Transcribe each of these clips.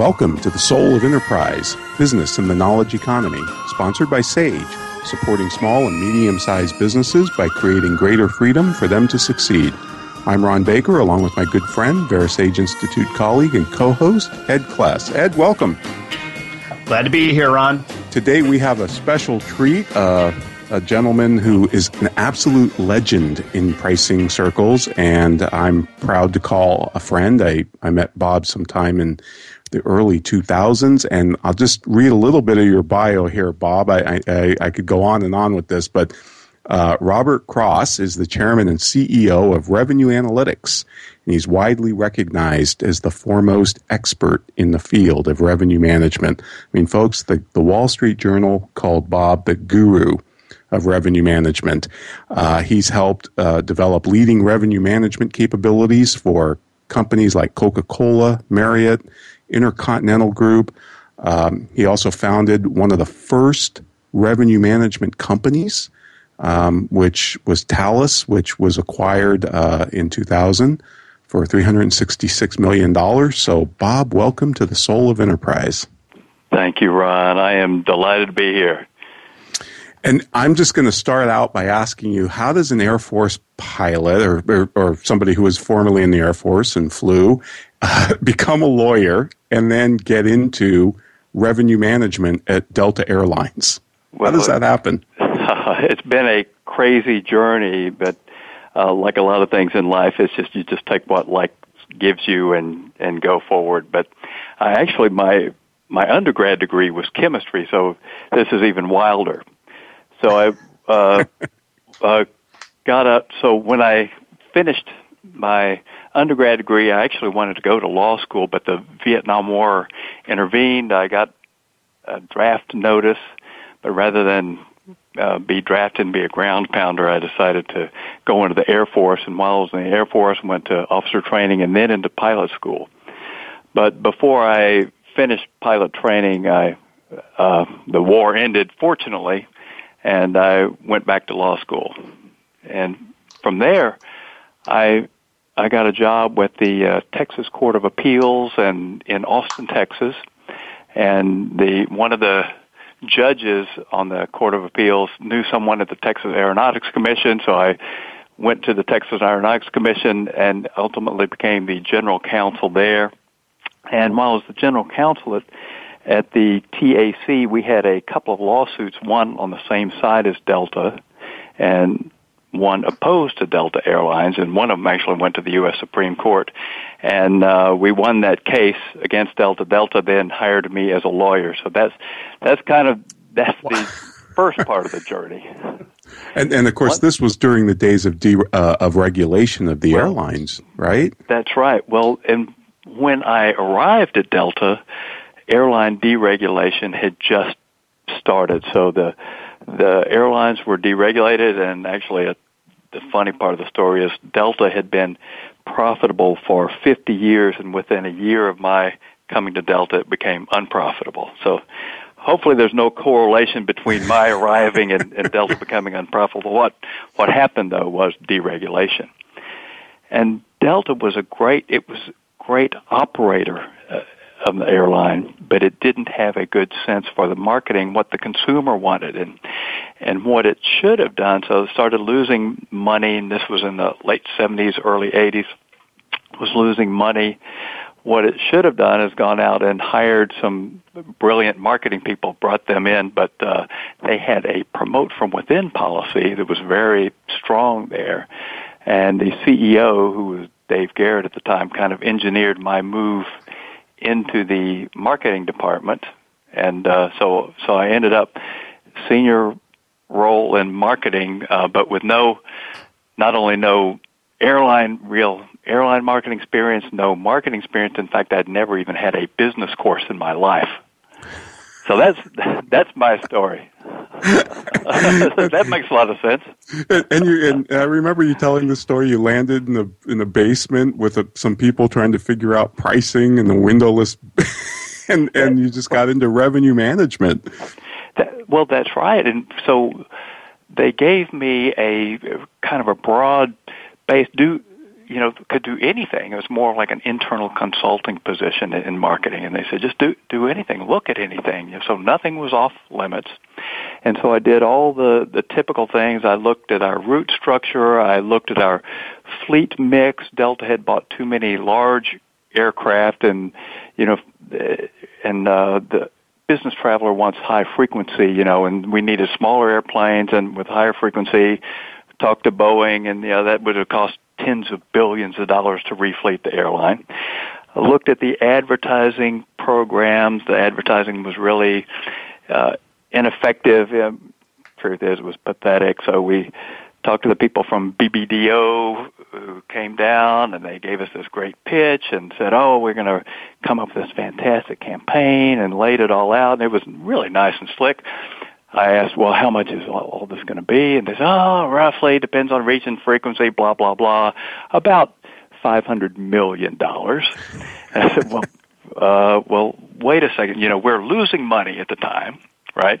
Welcome to the Soul of Enterprise, Business in the Knowledge Economy, sponsored by SAGE, supporting small and medium sized businesses by creating greater freedom for them to succeed. I'm Ron Baker, along with my good friend, VeraSage Institute colleague and co host, Ed Kless. Ed, welcome. Glad to be here, Ron. Today we have a special treat. Uh, a gentleman who is an absolute legend in pricing circles, and I'm proud to call a friend. I, I met Bob sometime in the early 2000s. And I'll just read a little bit of your bio here, Bob. I, I, I could go on and on with this, but uh, Robert Cross is the chairman and CEO of Revenue Analytics, and he's widely recognized as the foremost expert in the field of revenue management. I mean, folks, the, the Wall Street Journal called Bob the guru of revenue management. Uh, he's helped uh, develop leading revenue management capabilities for companies like Coca Cola, Marriott, Intercontinental Group. Um, he also founded one of the first revenue management companies, um, which was Talus, which was acquired uh, in 2000 for $366 million. So, Bob, welcome to the Soul of Enterprise. Thank you, Ron. I am delighted to be here. And I'm just going to start out by asking you how does an Air Force pilot or, or, or somebody who was formerly in the Air Force and flew uh, become a lawyer and then get into revenue management at Delta Airlines? Well, How does that happen? it's been a crazy journey, but uh, like a lot of things in life, it's just you just take what life gives you and and go forward. But I actually my my undergrad degree was chemistry, so this is even wilder. So I uh, uh, got up. So when I finished my undergrad degree, I actually wanted to go to law school, but the Vietnam War intervened. I got a draft notice, but rather than uh, be drafted and be a ground pounder, I decided to go into the Air Force. And while I was in the Air Force, went to officer training and then into pilot school. But before I finished pilot training, I uh, the war ended, fortunately, and I went back to law school. And from there, I I got a job with the uh, Texas Court of Appeals and in Austin, Texas, and the one of the judges on the Court of Appeals knew someone at the Texas Aeronautics Commission, so I went to the Texas Aeronautics Commission and ultimately became the general counsel there. And while I was the general counsel at, at the TAC, we had a couple of lawsuits, one on the same side as Delta, and one opposed to Delta Airlines, and one of them actually went to the U.S. Supreme Court. And uh, we won that case against Delta. Delta then hired me as a lawyer. So that's that's kind of that's the first part of the journey. And, and of course, what? this was during the days of de, uh, of regulation of the well, airlines, right? That's right. Well, and when I arrived at Delta, airline deregulation had just started. So the the airlines were deregulated, and actually, a, the funny part of the story is Delta had been profitable for 50 years, and within a year of my coming to Delta, it became unprofitable. So, hopefully, there's no correlation between my arriving and, and Delta becoming unprofitable. What what happened though was deregulation, and Delta was a great it was great operator. Uh, of the airline, but it didn't have a good sense for the marketing, what the consumer wanted, and and what it should have done. So it started losing money, and this was in the late 70s, early 80s. was losing money. What it should have done is gone out and hired some brilliant marketing people, brought them in, but uh, they had a promote from within policy that was very strong there. And the CEO, who was Dave Garrett at the time, kind of engineered my move into the marketing department, and uh, so so I ended up senior role in marketing, uh, but with no, not only no airline real airline marketing experience, no marketing experience. In fact, I'd never even had a business course in my life. So that's that's my story. that makes a lot of sense. And, and you and I remember you telling the story. You landed in the in the basement with a, some people trying to figure out pricing and the windowless, and and you just got into revenue management. That, well, that's right. And so they gave me a kind of a broad base do you know could do anything. It was more like an internal consulting position in marketing, and they said just do do anything, look at anything. So nothing was off limits, and so I did all the the typical things. I looked at our route structure. I looked at our fleet mix. Delta had bought too many large aircraft, and you know, and uh, the business traveler wants high frequency, you know, and we needed smaller airplanes and with higher frequency. Talked to Boeing, and you know that would have cost tens of billions of dollars to refleet the airline. I looked at the advertising programs. The advertising was really uh, ineffective. Um, truth is, it was pathetic. So we talked to the people from BBDO who came down and they gave us this great pitch and said, "Oh, we're going to come up with this fantastic campaign," and laid it all out. And it was really nice and slick. I asked, well, how much is all, this going to be? And they said, oh, roughly, depends on region frequency, blah, blah, blah, about $500 million. And I said, well, uh, well, wait a second, you know, we're losing money at the time, right?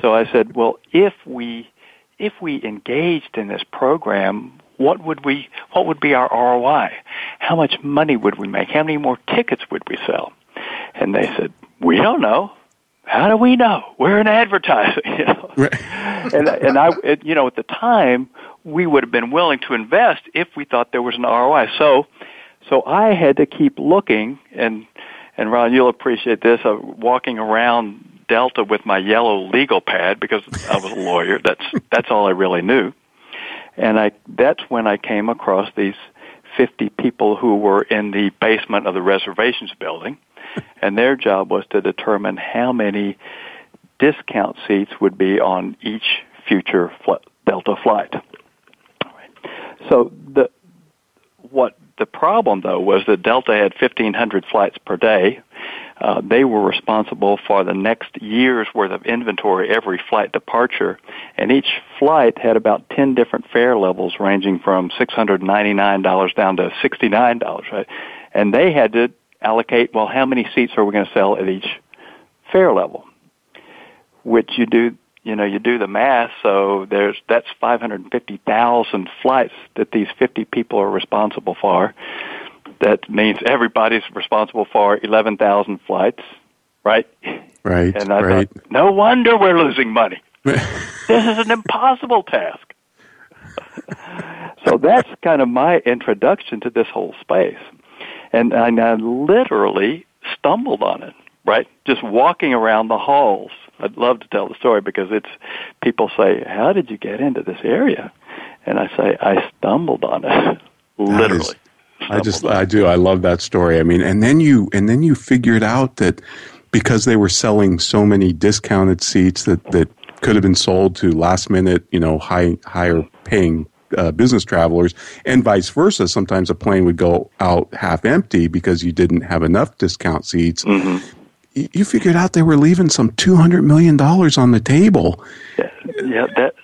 So I said, well, if we, if we engaged in this program, what would we, what would be our ROI? How much money would we make? How many more tickets would we sell? And they said, we don't know how do we know? We're in advertising, you know. Right. and and I, it, you know, at the time, we would have been willing to invest if we thought there was an ROI. So, so I had to keep looking, and and Ron, you'll appreciate this. Uh, walking around Delta with my yellow legal pad because I was a lawyer. That's that's all I really knew, and I that's when I came across these fifty people who were in the basement of the reservations building and their job was to determine how many discount seats would be on each future Delta flight. So the what the problem though was that Delta had 1,500 flights per day. Uh, they were responsible for the next year's worth of inventory every flight departure, and each flight had about 10 different fare levels ranging from $699 down to $69, right? And they had to allocate, well, how many seats are we going to sell at each fare level? Which you do, you know, you do the math, so there's, that's 550,000 flights that these 50 people are responsible for. That means everybody's responsible for 11,000 flights, right? Right, and I right. thought, no wonder we're losing money. this is an impossible task. so that's kind of my introduction to this whole space and, and I literally stumbled on it. Right, just walking around the halls. I'd love to tell the story because it's people say, "How did you get into this area?" And I say, "I stumbled on it, literally." I just, I do, I love that story. I mean, and then you, and then you figured out that because they were selling so many discounted seats that that could have been sold to last minute, you know, high higher paying uh, business travelers, and vice versa. Sometimes a plane would go out half empty because you didn't have enough discount seats. Mm-hmm. You figured out they were leaving some two hundred million dollars on the table. Yeah, yeah, that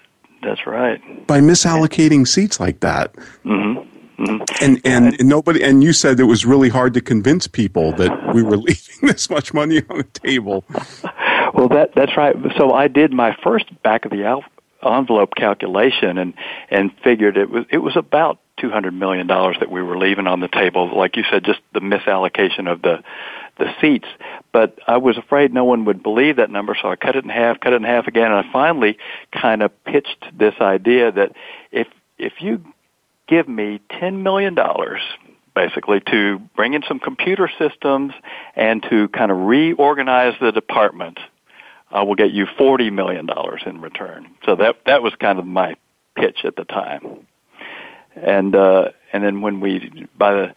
that's right. By misallocating seats like that. Mm-hmm. Mm-hmm. And, and and nobody and you said it was really hard to convince people that we were leaving this much money on the table. Well, that that's right. So I did my first back of the envelope calculation and and figured it was it was about two hundred million dollars that we were leaving on the table. Like you said, just the misallocation of the the seats. But I was afraid no one would believe that number, so I cut it in half, cut it in half again, and I finally kind of pitched this idea that if if you give me ten million dollars basically to bring in some computer systems and to kind of reorganize the department. Uh, we'll get you forty million dollars in return. So that that was kind of my pitch at the time. And uh, and then when we by the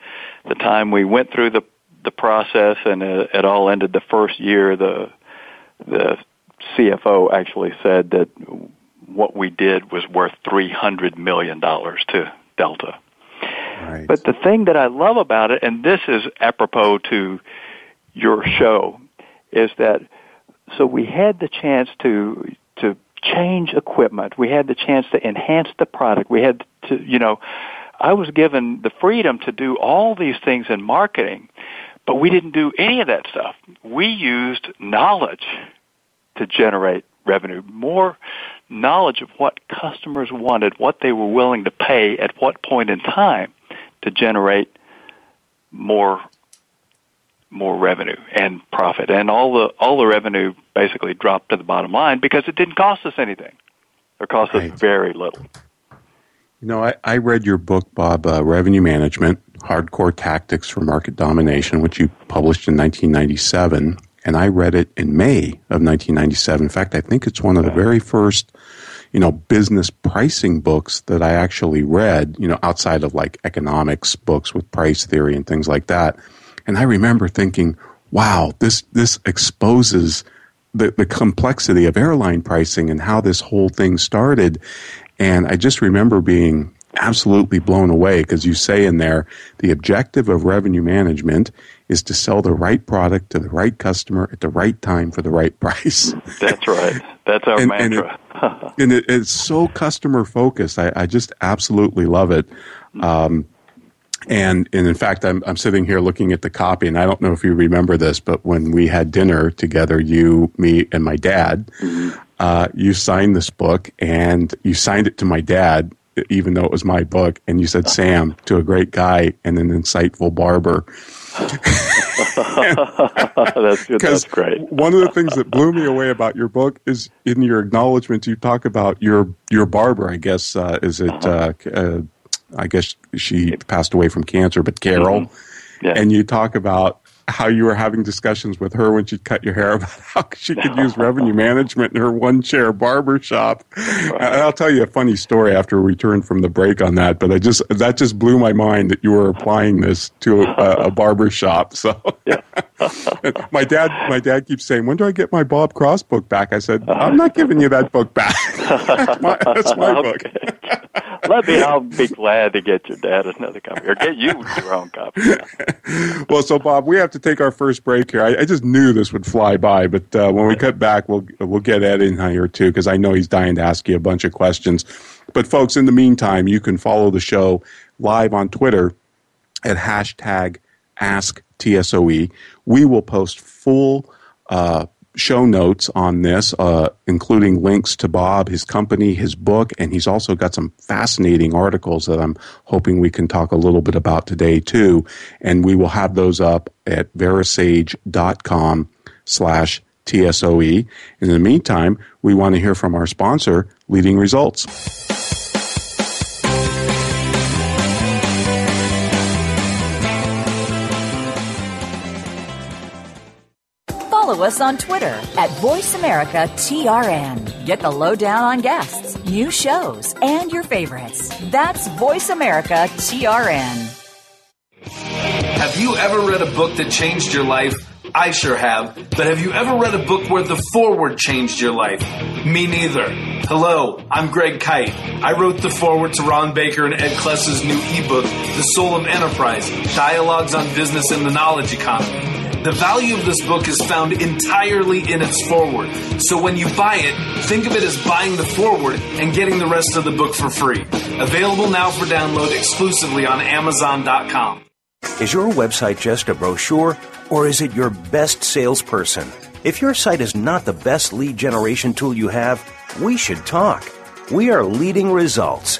the time we went through the the process and it, it all ended the first year, the the CFO actually said that what we did was worth three hundred million dollars to Delta. Right. But the thing that I love about it, and this is apropos to your show, is that so we had the chance to to change equipment. We had the chance to enhance the product. We had to, you know, I was given the freedom to do all these things in marketing, but we didn't do any of that stuff. We used knowledge to generate revenue, more knowledge of what customers wanted, what they were willing to pay at what point in time to generate more more revenue and profit. And all the all the revenue basically dropped to the bottom line because it didn't cost us anything. It cost Right. us very little. You know, I, I read your book, Bob, uh, Revenue Management Hardcore Tactics for Market Domination, which you published in 1997. And I read it in May of 1997. In fact, I think it's one of the very first, you know, business pricing books that I actually read, you know, outside of like economics books with price theory and things like that. And I remember thinking, wow, this, this exposes the, the complexity of airline pricing and how this whole thing started. And I just remember being absolutely blown away because you say in there the objective of revenue management is to sell the right product to the right customer at the right time for the right price. That's right. That's our And- and it- mantra. and it, it's so customer focused. I, I just absolutely love it. Um, and, and in fact, I'm, I'm sitting here looking at the copy, and I don't know if you remember this, but when we had dinner together, you, me, and my dad, uh, you signed this book, and you signed it to my dad, even though it was my book, and you said, Sam, to a great guy and an insightful barber. that's good. That's great. one of the things that blew me away about your book is in your acknowledgments, you talk about your your barber. I guess uh, is it? uh uh, I guess she passed away from cancer, but Carol, Yeah. and you talk about how you were having discussions with her when she'd cut your hair about how she could use revenue management in her one chair barber shop. And I'll tell you a funny story after we return from the break on that, but I just that just blew my mind that you were applying this to a, a barber shop. So my dad my dad keeps saying, When do I get my Bob Cross book back? I said, uh-huh. I'm not giving you that book back. that's my, that's my book. Let me. I'll be glad to get your dad another copy, or get you your own copy. well, so Bob, we have to take our first break here. I, I just knew this would fly by, but uh, when we cut back, we'll we'll get Ed in here too because I know he's dying to ask you a bunch of questions. But folks, in the meantime, you can follow the show live on Twitter at hashtag AskTSOE. We will post full. Uh, show notes on this, uh, including links to Bob, his company, his book, and he's also got some fascinating articles that I'm hoping we can talk a little bit about today too. And we will have those up at verasage.com slash TSOE. In the meantime, we want to hear from our sponsor, Leading Results. Follow us on Twitter at VoiceAmericaTRN. Get the lowdown on guests, new shows, and your favorites. That's VoiceAmericaTRN. Have you ever read a book that changed your life? I sure have. But have you ever read a book where the forward changed your life? Me neither. Hello, I'm Greg Kyte. I wrote the forward to Ron Baker and Ed Kless's new ebook, The Soul of Enterprise Dialogues on Business and the Knowledge Economy. The value of this book is found entirely in its forward. So when you buy it, think of it as buying the forward and getting the rest of the book for free. Available now for download exclusively on Amazon.com. Is your website just a brochure or is it your best salesperson? If your site is not the best lead generation tool you have, we should talk. We are leading results.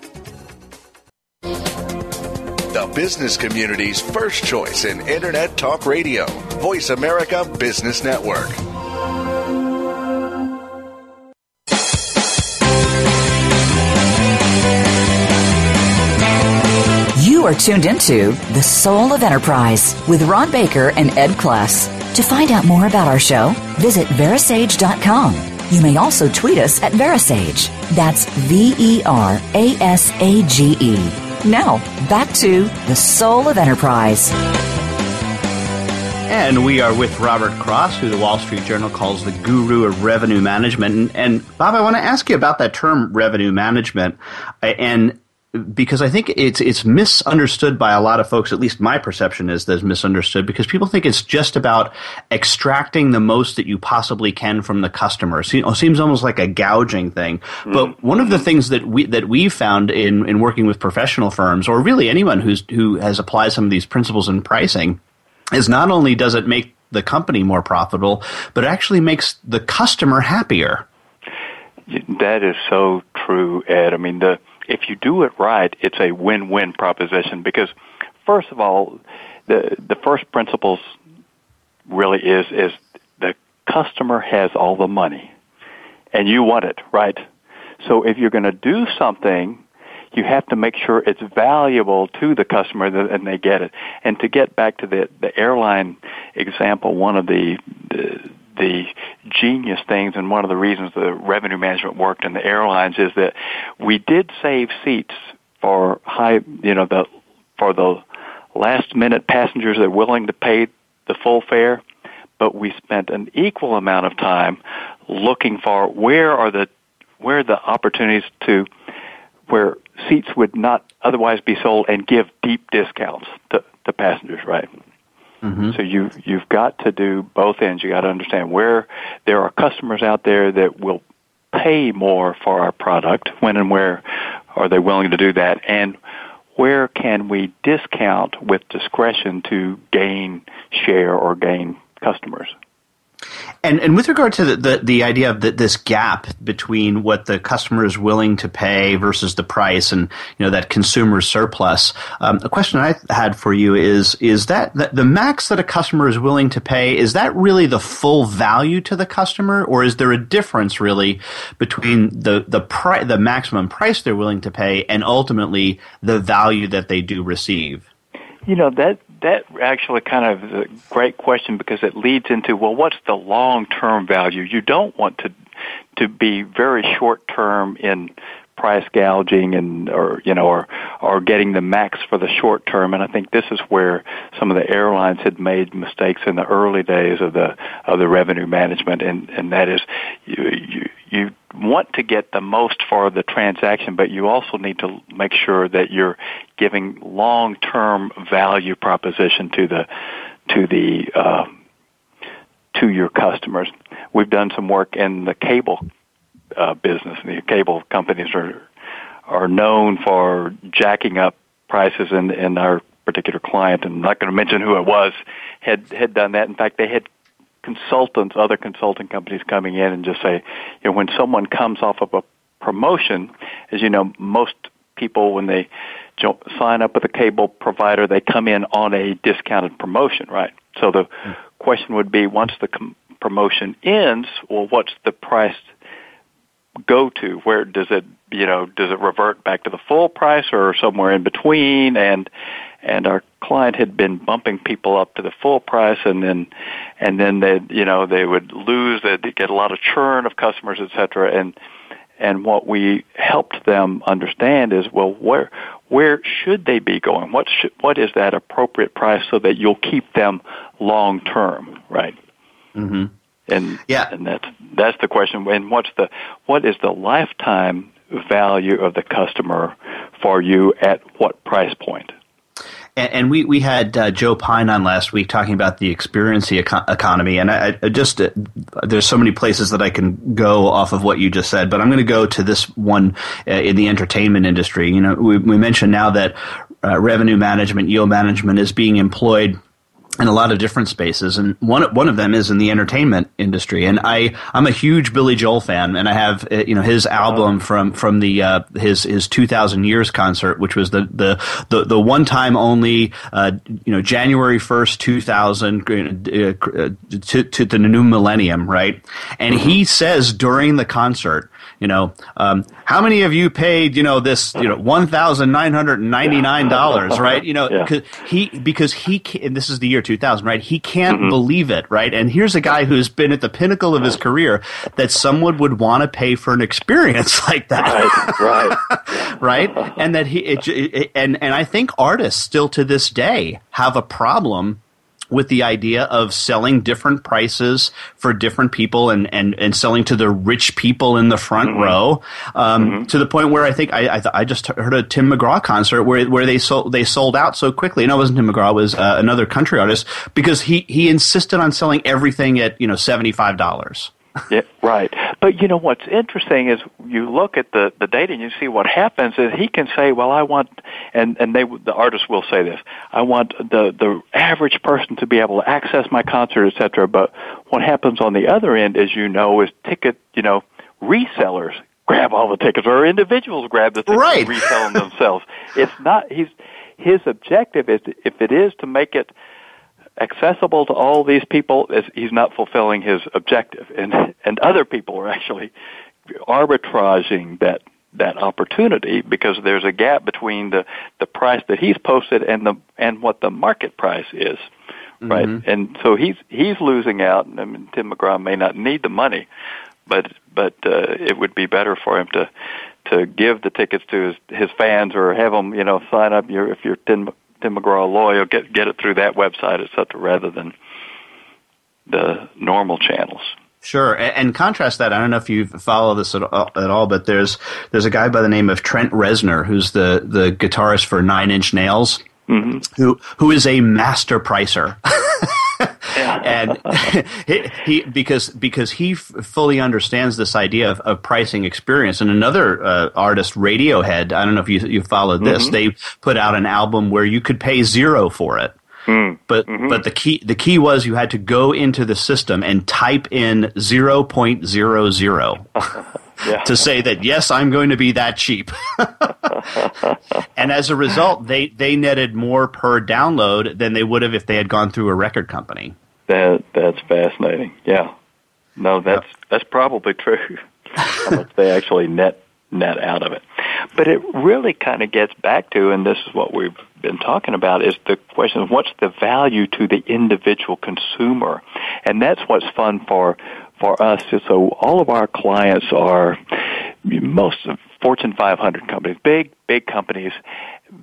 Business community's first choice in Internet Talk Radio. Voice America Business Network. You are tuned into The Soul of Enterprise with Ron Baker and Ed Kless. To find out more about our show, visit verasage.com. You may also tweet us at Verasage. That's V E R A S A G E. Now, back to The Soul of Enterprise. And we are with Robert Cross, who the Wall Street Journal calls the guru of revenue management. And, and Bob, I want to ask you about that term revenue management. And because I think it's it's misunderstood by a lot of folks. At least my perception is that it's misunderstood because people think it's just about extracting the most that you possibly can from the customer. It seems almost like a gouging thing. Mm-hmm. But one of the things that we that we've found in in working with professional firms, or really anyone who's who has applied some of these principles in pricing, is not only does it make the company more profitable, but it actually makes the customer happier. That is so true, Ed. I mean the if you do it right, it's a win-win proposition because first of all, the the first principles really is is the customer has all the money and you want it, right? So if you're going to do something, you have to make sure it's valuable to the customer and they get it. And to get back to the the airline example, one of the, the the genius things and one of the reasons the revenue management worked in the airlines is that we did save seats for high, you know, the for the last minute passengers that are willing to pay the full fare, but we spent an equal amount of time looking for where are the where are the opportunities to where seats would not otherwise be sold and give deep discounts to, to passengers, right? Mm-hmm. So you you've got to do both ends. You got to understand where there are customers out there that will pay more for our product. When and where are they willing to do that? And where can we discount with discretion to gain share or gain customers? And and with regard to the, the, the idea of the, this gap between what the customer is willing to pay versus the price, and you know that consumer surplus, um, a question I had for you is is that the, the max that a customer is willing to pay is that really the full value to the customer, or is there a difference really between the the pri- the maximum price they're willing to pay and ultimately the value that they do receive? You know that that actually kind of is a great question because it leads into well, what's the long term value? You don't want to to be very short term in price gouging and or you know or or getting the max for the short term and I think this is where some of the airlines had made mistakes in the early days of the of the revenue management and and that is you you you want to get the most for the transaction but you also need to make sure that you're giving long term value proposition to the to the uh, to your customers. We've done some work in the cable uh, business. The cable companies are are known for jacking up prices, and in our particular client, and I'm not going to mention who it was, had had done that. In fact, they had consultants, other consulting companies coming in and just say, you know, when someone comes off of a promotion, as you know, most people when they sign up with a cable provider, they come in on a discounted promotion, right? So the mm. question would be, once the com- promotion ends, well, what's the price go to? Where does it, you know, does it revert back to the full price or somewhere in between? And and our client had been bumping people up to the full price, and then and then they, you know, they would lose, they'd get a lot of churn of customers, et cetera. And and what we helped them understand is, well, where where should they be going? What should, what is that appropriate price so that you'll keep them long term, right? Mm-hmm. And yeah, and that's that's the question. And what's the what is the lifetime value of the customer for you at what price point? And, and we, we had uh, Joe Pine on last week talking about the experiency eco- economy. And I, I just, uh, there's so many places that I can go off of what you just said, but I'm going to go to this one uh, in the entertainment industry. You know, we, we mentioned now that uh, revenue management, yield management is being employed in a lot of different spaces, and one one of them is in the entertainment industry. And I I'm a huge Billy Joel fan, and I have uh, you know his album from from the uh, his his 2000 years concert, which was the the the, the one time only uh, you know January 1st 2000 uh, to to the new millennium, right? And he says during the concert you know, um, how many of you paid, you know, this, you know, one thousand nine hundred and ninety nine dollars, right? You know, yeah. he because he and this is the year two thousand, right? He can't mm-hmm. believe it, right? And here's a guy who's been at the pinnacle of his career that someone would want to pay for an experience like that, right? Right, right? And that he it, it, and and I think artists still to this day have a problem with the idea of selling different prices for different people and, and, and selling to the rich people in the front mm-hmm. row um, mm-hmm. to the point where I think I, I, I, just heard a Tim McGraw concert where where they sold they sold out so quickly. No, it wasn't Tim McGraw. It was uh, another country artist because he he insisted on selling everything at you know seventy five dollars yeah, right. But you know what's interesting is you look at the the data and you see what happens is he can say, well, I want, and and they the artist will say this, I want the the average person to be able to access my concert, etc. But what happens on the other end, as you know, is ticket, you know, resellers grab all the tickets, or individuals grab the tickets right. and resell them themselves. It's not he's his objective is if it is to make it accessible to all these people, he's not fulfilling his objective, and and other people are actually arbitraging that that opportunity because there's a gap between the the price that he's posted and the and what the market price is right? Mm-hmm. and so he's he's losing out. I mean Tim McGraw may not need the money but but uh, it would be better for him to to give the tickets to his his fans or have them you know sign up your if you're Tim Tim McGraw Loyal, get get it through that website, etc., rather than the normal channels. Sure, and contrast that. I don't know if you follow this at all, but there's there's a guy by the name of Trent Reznor, who's the the guitarist for Nine Inch Nails, mm-hmm. who who is a master pricer. and he, he, because because he f- fully understands this idea of, of pricing experience. And another uh, artist, Radiohead, I don't know if you you followed this. Mm-hmm. They put out an album where you could pay zero for it. Mm. But mm-hmm. but the key the key was you had to go into the system and type in zero point zero zero. Yeah. to say that yes, I'm going to be that cheap. and as a result, they they netted more per download than they would have if they had gone through a record company. That that's fascinating. Yeah. No, that's that's probably true. How much they actually net net out of it. But it really kind of gets back to, and this is what we've been talking about, is the question of what's the value to the individual consumer, and that's what's fun for for us. So all of our clients are most of Fortune 500 companies, big big companies,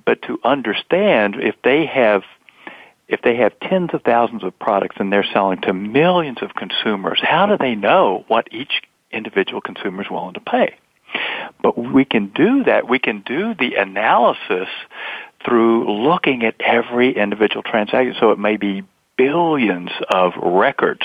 but to understand if they have if they have tens of thousands of products and they're selling to millions of consumers, how do they know what each individual consumer is willing to pay? But we can do that. We can do the analysis through looking at every individual transaction. So it may be billions of records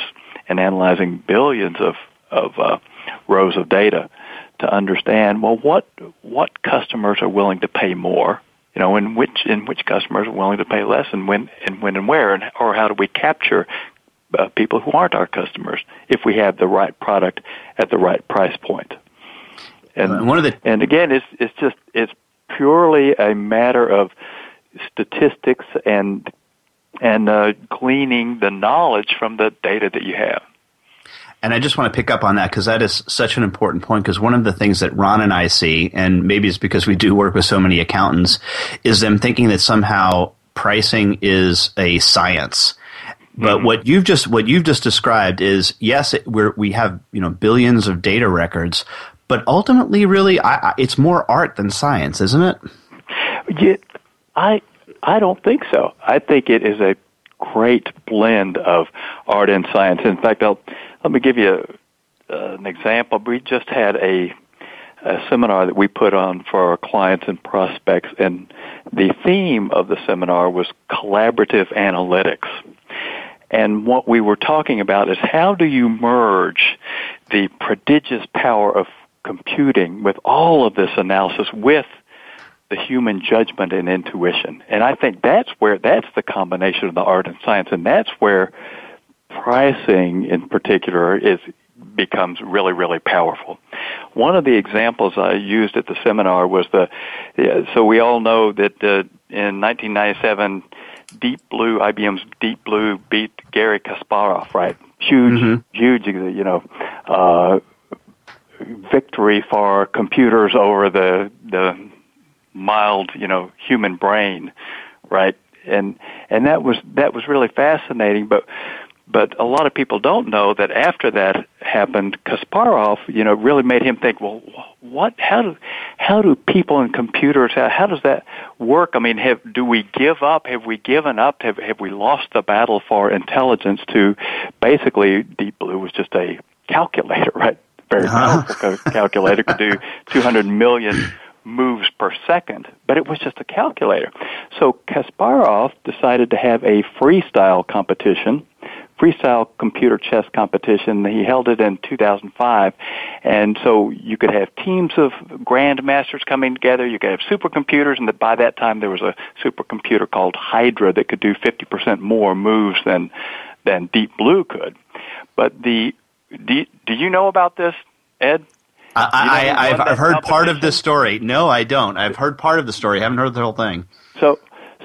and analyzing billions of, of uh, rows of data to understand, well, what, what customers are willing to pay more you know, in which in which customers are willing to pay less, and when and when and where, and or how do we capture uh, people who aren't our customers if we have the right product at the right price point. And one of the and again, it's it's just it's purely a matter of statistics and and uh, gleaning the knowledge from the data that you have. And I just want to pick up on that because that is such an important point. Because one of the things that Ron and I see, and maybe it's because we do work with so many accountants, is them thinking that somehow pricing is a science. But mm-hmm. what you've just what you've just described is yes, it, we're, we have you know billions of data records, but ultimately, really, I, I, it's more art than science, isn't it? Yeah, I I don't think so. I think it is a great blend of art and science. In fact, I'll let me give you uh, an example. We just had a, a seminar that we put on for our clients and prospects, and the theme of the seminar was collaborative analytics. And what we were talking about is how do you merge the prodigious power of computing with all of this analysis with the human judgment and intuition. And I think that's where that's the combination of the art and science, and that's where pricing in particular is becomes really, really powerful. One of the examples I used at the seminar was the, so we all know that uh, in 1997, Deep Blue, IBM's Deep Blue beat Garry Kasparov, right? Huge, mm-hmm. huge, you know, uh, victory for computers over the, the mild, you know, human brain, right? And, and that was, that was really fascinating, but, but a lot of people don't know that after that happened, Kasparov, you know, really made him think, well, what, how do, how do people and computers, how, how does that work? I mean, have, do we give up? Have we given up? Have, have we lost the battle for intelligence to basically Deep Blue was just a calculator, right? Very uh-huh. powerful calculator could do 200 million moves per second, but it was just a calculator. So Kasparov decided to have a freestyle competition freestyle computer chess competition. He held it in 2005. And so you could have teams of grandmasters coming together. You could have supercomputers. And by that time, there was a supercomputer called Hydra that could do 50% more moves than, than Deep Blue could. But the, do, do you know about this, Ed? I, I, I've, I've heard part of this story. No, I don't. I've heard part of the story. I haven't heard the whole thing. So,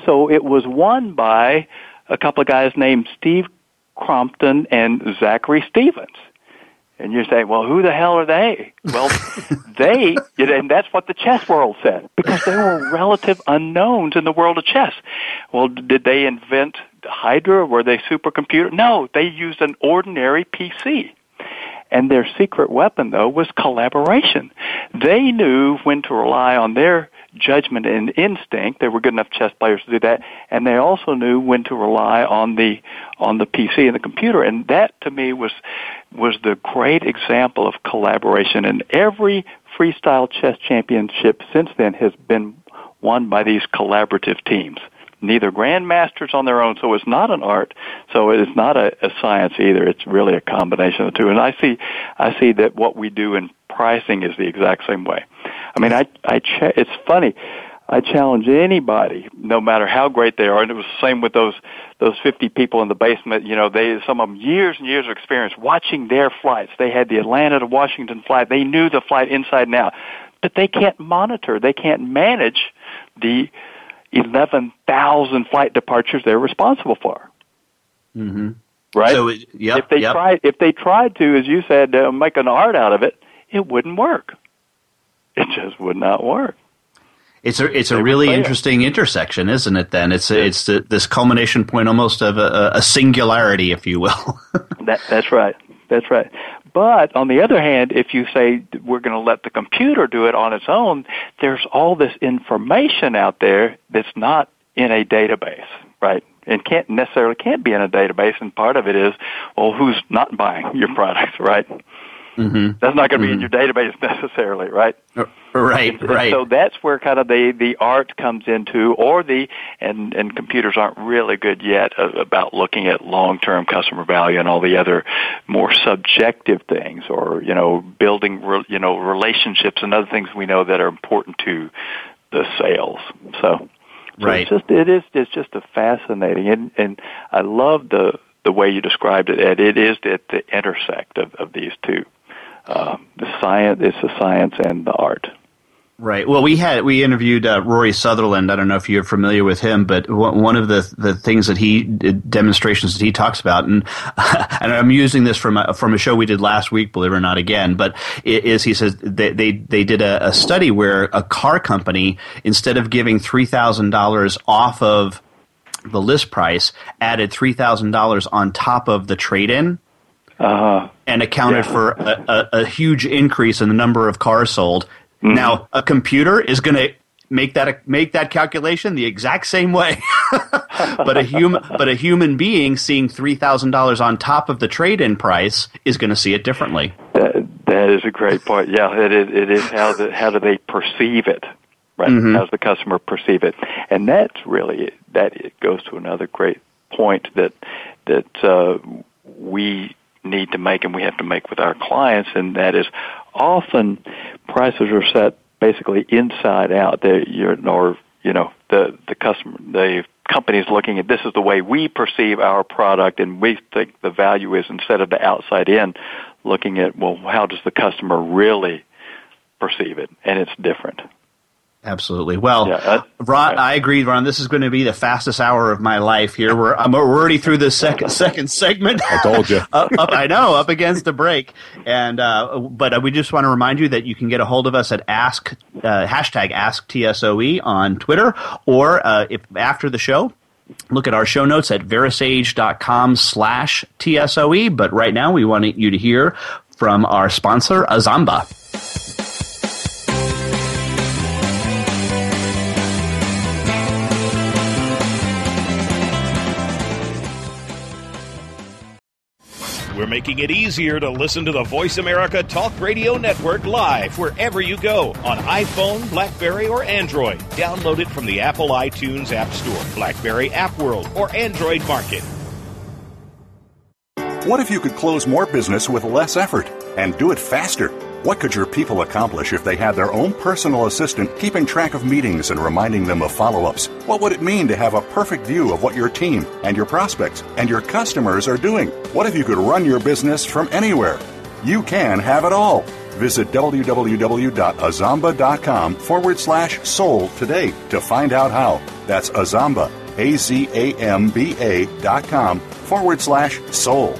so it was won by a couple of guys named Steve Crompton and Zachary Stevens. And you say, well, who the hell are they? Well, they, and that's what the chess world said, because they were relative unknowns in the world of chess. Well, did they invent Hydra? Were they supercomputer? No, they used an ordinary PC. And their secret weapon, though, was collaboration. They knew when to rely on their judgment and instinct. They were good enough chess players to do that, and they also knew when to rely on the on the PC and the computer. And that, to me, was was the great example of collaboration. And every freestyle chess championship since then has been won by these collaborative teams neither grandmasters on their own, so it's not an art, so it's not a, a science either. It's really a combination of the two. And I see, I see that what we do in pricing is the exact same way. I mean, I, I, ch- it's funny. I challenge anybody, no matter how great they are, and it was the same with those those 50 people in the basement. You know, they some of them years and years of experience watching their flights. They had the Atlanta to Washington flight. They knew the flight inside and out, but they can't monitor. They can't manage the 11,000 flight departures they're responsible for. Mm-hmm. Right? So, it, yep, if they yep. tried, if they tried to, as you said, uh, make an art out of it, it wouldn't work. It just would not work. It's a it's a really interesting intersection, isn't it? Then it's a, it's the, this culmination point, almost of a, a singularity, if you will. that that's right. That's right. But on the other hand, if you say we're going to let the computer do it on its own, there's all this information out there that's not in a database, right? And can't necessarily can't be in a database. And part of it is, well, who's not buying your products, right? Mm-hmm. That's not going to be mm-hmm. in your database necessarily, right? Uh, right, and, right. So that's where kind of the the art comes into, or the and and computers aren't really good yet about looking at long term customer value and all the other more subjective things, or you know building you know relationships and other things we know that are important to the sales. So. So right. It's just it is it's just a fascinating and and I love the the way you described it, Ed. It is at the intersect of, of these two uh, the science, it's the science and the art. Right. Well, we had we interviewed uh, Rory Sutherland. I don't know if you're familiar with him, but one of the the things that he demonstrations that he talks about, and and I'm using this from a, from a show we did last week, believe it or not, again. But is he says they they, they did a, a study where a car company instead of giving three thousand dollars off of the list price, added three thousand dollars on top of the trade in uh, and accounted yeah. for a, a, a, huge increase in the number of cars sold. Mm-hmm. Now, a computer is going to make that make that calculation the exact same way, but a human but a human being seeing three thousand dollars on top of the trade in price is going to see it differently. That that is a great point. Yeah, it is. It is how the, how do they perceive it? Right? Mm-hmm. How does the customer perceive it? And that's really that. It goes to another great point that that uh, we need to make and we have to make with our clients, and that is often prices are set basically inside out. They, you're, or you know, the the customer, the company is looking at this is the way we perceive our product, and we think the value is instead of the outside in, looking at well, how does the customer really perceive it, and it's different. Absolutely. Well, yeah, uh, Ron, I agree, Ron. This is going to be the fastest hour of my life here. We're, I'm already through the second second segment. I told you. up, up, I know, up against the break. And uh, but uh, we just want to remind you that you can get a hold of us at ask uh, hashtag ask tsoe on Twitter, or uh, if after the show, look at our show notes at verasage.com slash tsoe. But right now, we want you to hear from our sponsor, Azamba. We're making it easier to listen to the Voice America Talk Radio Network live wherever you go on iPhone, Blackberry, or Android. Download it from the Apple iTunes App Store, Blackberry App World, or Android Market. What if you could close more business with less effort and do it faster? What could your people accomplish if they had their own personal assistant keeping track of meetings and reminding them of follow ups? What would it mean to have a perfect view of what your team and your prospects and your customers are doing? What if you could run your business from anywhere? You can have it all. Visit www.azamba.com forward slash soul today to find out how. That's Azamba, A Z A M B A dot com forward slash soul.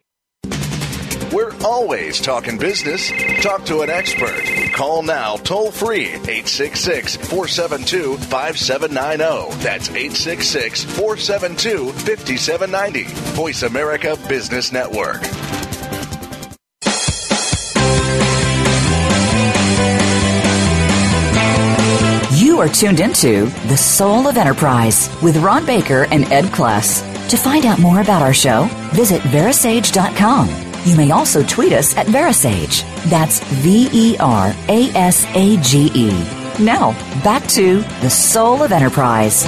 We're always talking business. Talk to an expert. Call now toll free 866 472 5790. That's 866 472 5790. Voice America Business Network. You are tuned into The Soul of Enterprise with Ron Baker and Ed Kless. To find out more about our show, visit verasage.com you may also tweet us at Verasage. That's V E R A S A G E. Now, back to the soul of enterprise.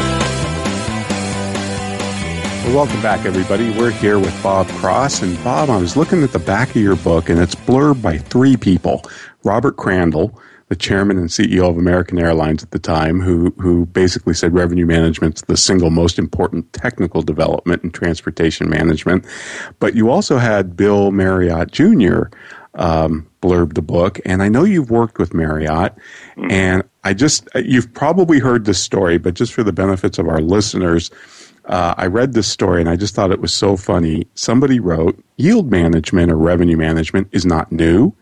Well, welcome back, everybody. We're here with Bob Cross. And Bob, I was looking at the back of your book, and it's blurred by three people Robert Crandall, the chairman and CEO of American Airlines at the time, who who basically said revenue management's the single most important technical development in transportation management. But you also had Bill Marriott Jr. Um, blurb the book, and I know you've worked with Marriott, mm-hmm. and I just you've probably heard this story, but just for the benefits of our listeners. Uh, I read this story and I just thought it was so funny. Somebody wrote, Yield management or revenue management is not new.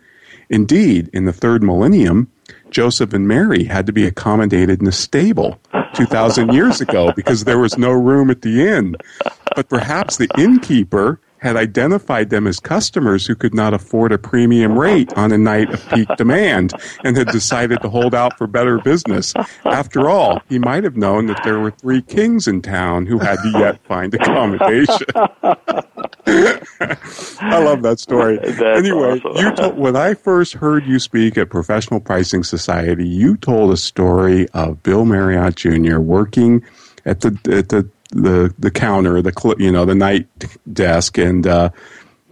Indeed, in the third millennium, Joseph and Mary had to be accommodated in a stable 2,000 years ago because there was no room at the inn. But perhaps the innkeeper had identified them as customers who could not afford a premium rate on a night of peak demand and had decided to hold out for better business. After all, he might have known that there were three kings in town who had to yet find accommodation. I love that story. That's anyway, awesome. you told, when I first heard you speak at Professional Pricing Society, you told a story of Bill Marriott Jr. working at the at the the the counter, the you know the night desk, and uh,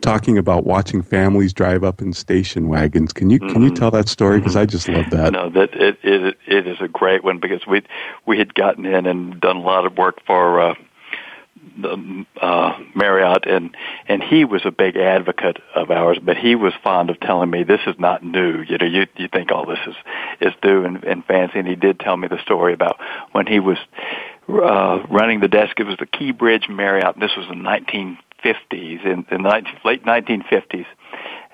talking about watching families drive up in station wagons. Can you mm-hmm. can you mm-hmm. tell that story? Because I just love that. No, that it, it it is a great one because we we had gotten in and done a lot of work for. Uh, the, uh, Marriott, and and he was a big advocate of ours, but he was fond of telling me this is not new. You know, you you think all this is is new and, and fancy, and he did tell me the story about when he was uh, running the desk. It was the Key Bridge Marriott. This was in 1950s, in the 19, late 1950s,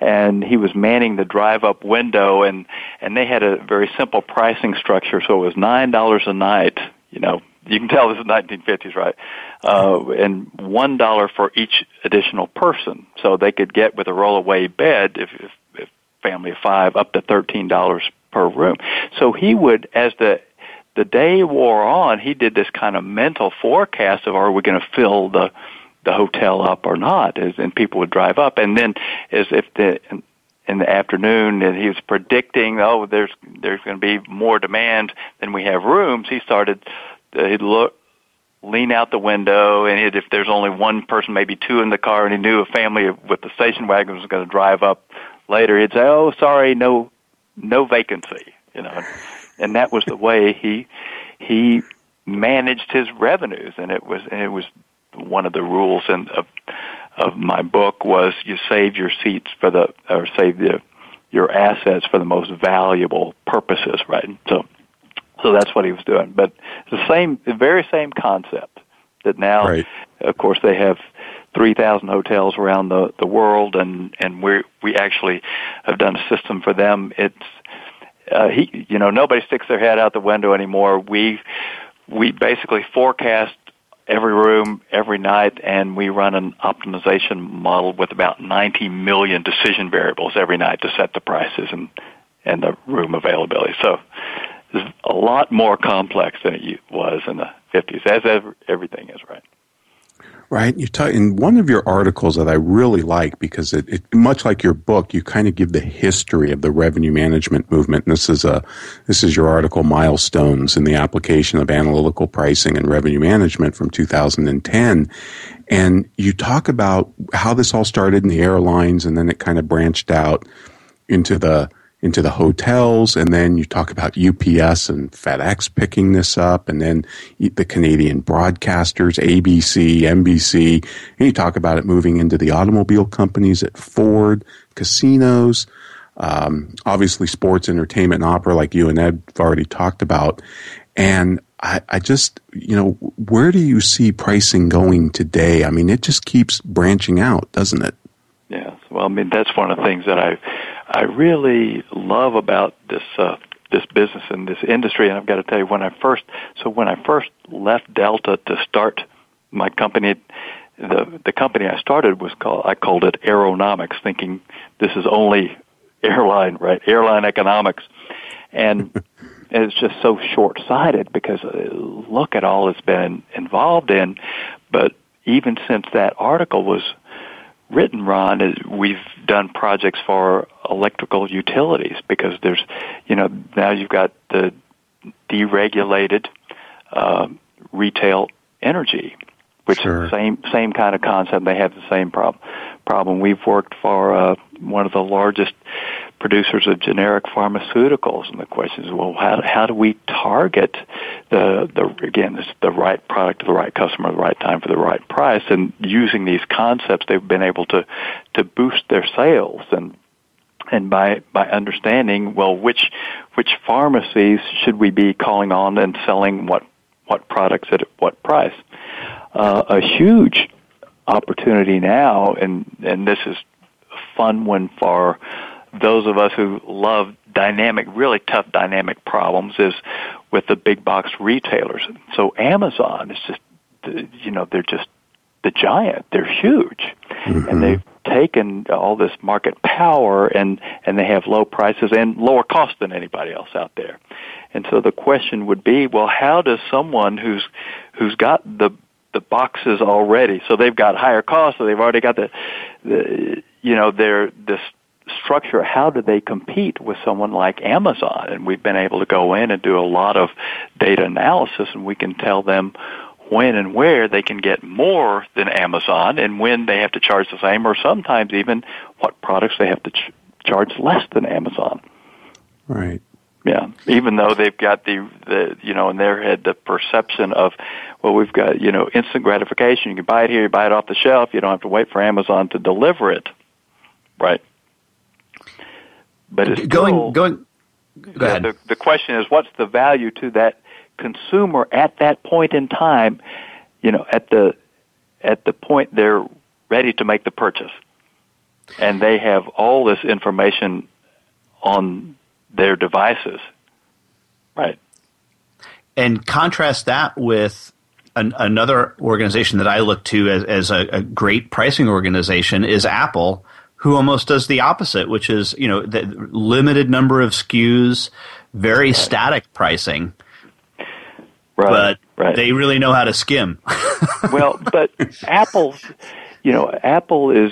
and he was manning the drive-up window, and and they had a very simple pricing structure. So it was nine dollars a night. You know, you can tell this is 1950s, right? Uh, and one dollar for each additional person. So they could get with a rollaway bed, if, if, if family of five, up to thirteen dollars per room. So he would, as the the day wore on, he did this kind of mental forecast of are we going to fill the the hotel up or not, and people would drive up, and then as if the in the afternoon and he was predicting oh there's there's going to be more demand than we have rooms he started uh, he'd look lean out the window and if there's only one person maybe two in the car and he knew a family with the station wagon was going to drive up later he'd say oh sorry no no vacancy you know and that was the way he he managed his revenues and it was and it was one of the rules and of of my book was you save your seats for the or save the your assets for the most valuable purposes, right? So so that's what he was doing. But the same the very same concept that now right. of course they have 3,000 hotels around the the world and and we we actually have done a system for them. It's uh, he you know nobody sticks their head out the window anymore. We we basically forecast every room every night and we run an optimization model with about 90 million decision variables every night to set the prices and and the room availability so it's a lot more complex than it was in the 50s as ever, everything is right Right. You talk in one of your articles that I really like because it, it, much like your book, you kind of give the history of the revenue management movement. And this is a this is your article milestones in the application of analytical pricing and revenue management from 2010. And you talk about how this all started in the airlines and then it kind of branched out into the into the hotels, and then you talk about UPS and FedEx picking this up, and then the Canadian broadcasters, ABC, NBC, and you talk about it moving into the automobile companies at Ford, casinos, um, obviously sports, entertainment, and opera, like you and Ed have already talked about. And I, I just, you know, where do you see pricing going today? I mean, it just keeps branching out, doesn't it? Yes. Well, I mean, that's one of the things that I I really love about this uh, this business and this industry. And I've got to tell you, when I first so when I first left Delta to start my company, the the company I started was called I called it Aeronomics, thinking this is only airline right airline economics, and. it's just so short sighted because uh, look at all it's been involved in. But even since that article was written, Ron, is we've done projects for electrical utilities because there's, you know, now you've got the deregulated uh, retail energy, which sure. is the same same kind of concept. They have the same problem. Problem. We've worked for uh, one of the largest producers of generic pharmaceuticals, and the question is, well, how how do we target the the again this, the right product to the right customer at the right time for the right price? And using these concepts, they've been able to to boost their sales and and by by understanding well which which pharmacies should we be calling on and selling what what products at what price. Uh, a huge opportunity now, and and this is a fun one for those of us who love dynamic, really tough dynamic problems is with the big box retailers. So Amazon is just, you know, they're just the giant. They're huge, mm-hmm. and they've taken all this market power and and they have low prices and lower cost than anybody else out there. And so the question would be, well, how does someone who's who's got the the boxes already, so they've got higher costs, so they've already got the, the you know, their this structure, how do they compete with someone like Amazon? And we've been able to go in and do a lot of data analysis and we can tell them when and where they can get more than Amazon and when they have to charge the same or sometimes even what products they have to ch- charge less than Amazon. Right. Yeah, even though they've got the the you know in their head the perception of well we've got you know instant gratification you can buy it here you buy it off the shelf you don't have to wait for Amazon to deliver it, right? But it's going still, going. Go ahead. The, the question is, what's the value to that consumer at that point in time? You know, at the at the point they're ready to make the purchase, and they have all this information on their devices, right? And contrast that with an, another organization that I look to as, as a, a great pricing organization is Apple who almost does the opposite, which is you know the limited number of SKUs, very right. static pricing. Right, but right. they really know how to skim. well, but Apple's, you know, Apple is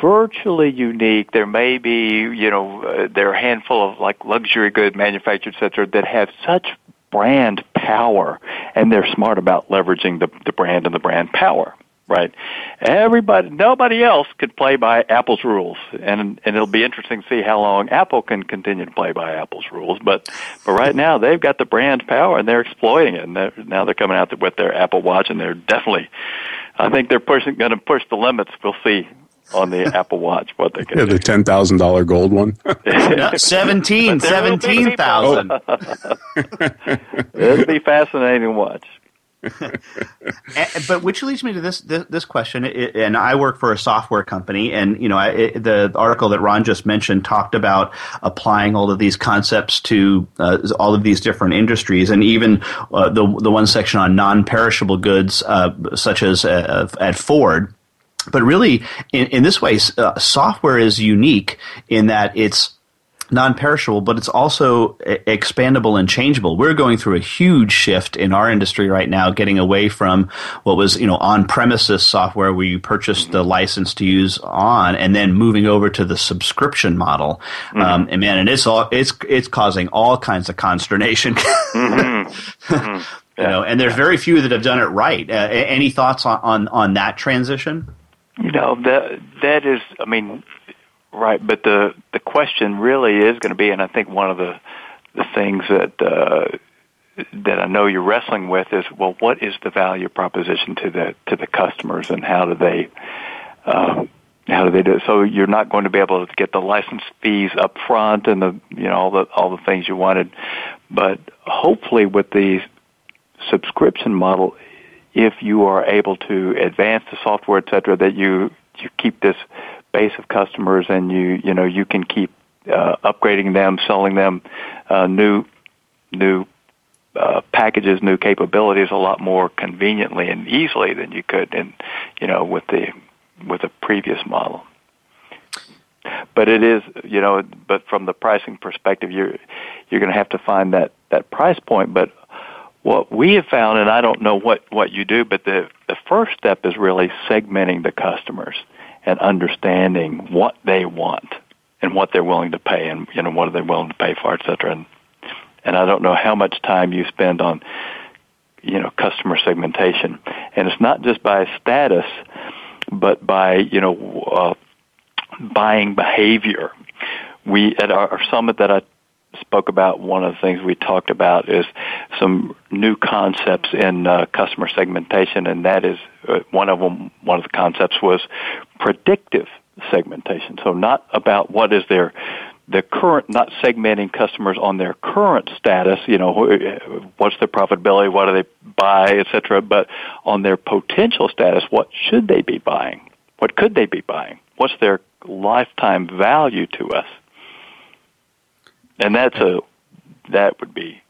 virtually unique. There may be, you know, uh, there are a handful of like luxury good manufacturers, et cetera, that have such brand power, and they're smart about leveraging the, the brand and the brand power right? Everybody, nobody else could play by Apple's rules, and and it'll be interesting to see how long Apple can continue to play by Apple's rules. But but right now they've got the brand power and they're exploiting it. And they're, now they're coming out with their Apple Watch, and they're definitely, I think they're pushing, going to push the limits. We'll see. On the Apple Watch, what they can yeah, do. the ten thousand dollar gold one. no, 17, 17,000. It'll be fascinating to watch. but which leads me to this this, this question, it, and I work for a software company, and you know it, the article that Ron just mentioned talked about applying all of these concepts to uh, all of these different industries, and even uh, the the one section on non perishable goods, uh, such as uh, at Ford. But really, in, in this way, uh, software is unique in that it's non-perishable, but it's also expandable and changeable. We're going through a huge shift in our industry right now, getting away from what was, you know, on-premises software where you purchased the license to use on, and then moving over to the subscription model. Mm-hmm. Um, and man, and it's all it's it's causing all kinds of consternation. mm-hmm. Mm-hmm. You know, and there's very few that have done it right. Uh, any thoughts on, on on that transition? You know that that is, I mean, Right, but the the question really is going to be, and I think one of the the things that uh, that I know you're wrestling with is, well, what is the value proposition to the to the customers, and how do they uh, how do they do it? So you're not going to be able to get the license fees up front and the you know all the all the things you wanted, but hopefully with the subscription model, if you are able to advance the software, et cetera, that you you keep this base of customers, and you you know you can keep uh, upgrading them, selling them uh, new new uh, packages, new capabilities a lot more conveniently and easily than you could in you know with the with the previous model. But it is you know, but from the pricing perspective, you're you're going to have to find that that price point. But what we have found, and I don't know what what you do, but the the first step is really segmenting the customers and understanding what they want and what they're willing to pay and you know what are they willing to pay for, et cetera. And and I don't know how much time you spend on you know customer segmentation, and it's not just by status, but by you know uh, buying behavior. We at our, our summit that I spoke about, one of the things we talked about is some new concepts in uh, customer segmentation, and that is uh, one of them. One of the concepts was predictive segmentation. So not about what is their the current, not segmenting customers on their current status, you know, what's their profitability, what do they buy, et cetera, but on their potential status, what should they be buying? What could they be buying? What's their lifetime value to us? And that's a that would be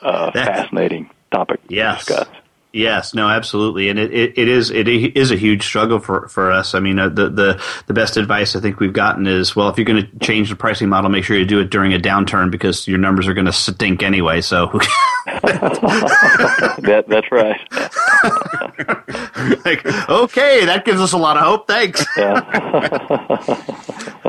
a fascinating topic yes. to discuss. Yes, no, absolutely, and it, it, it is it is a huge struggle for, for us. I mean, uh, the the the best advice I think we've gotten is, well, if you're going to change the pricing model, make sure you do it during a downturn because your numbers are going to stink anyway. So, that that's right. like, okay, that gives us a lot of hope. Thanks.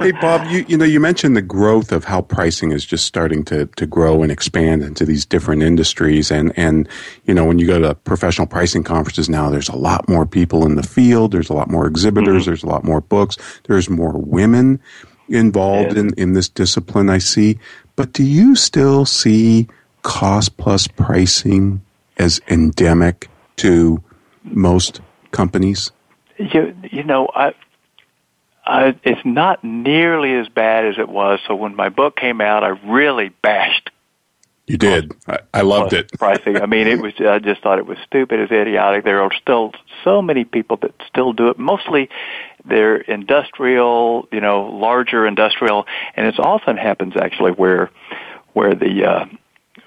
Hey, Bob, you you know you mentioned the growth of how pricing is just starting to to grow and expand into these different industries, and and you know when you go to professional pricing conferences now, there's a lot more people in the field. There's a lot more exhibitors. Mm-hmm. There's a lot more books. There's more women involved yeah. in, in this discipline, I see. But do you still see cost plus pricing as endemic to most companies? You, you know, I, I, it's not nearly as bad as it was. So when my book came out, I really bashed you did. I, I loved it. pricing. I mean, it was. I just thought it was stupid. It's idiotic. There are still so many people that still do it. Mostly, they're industrial. You know, larger industrial, and it often happens actually where where the uh,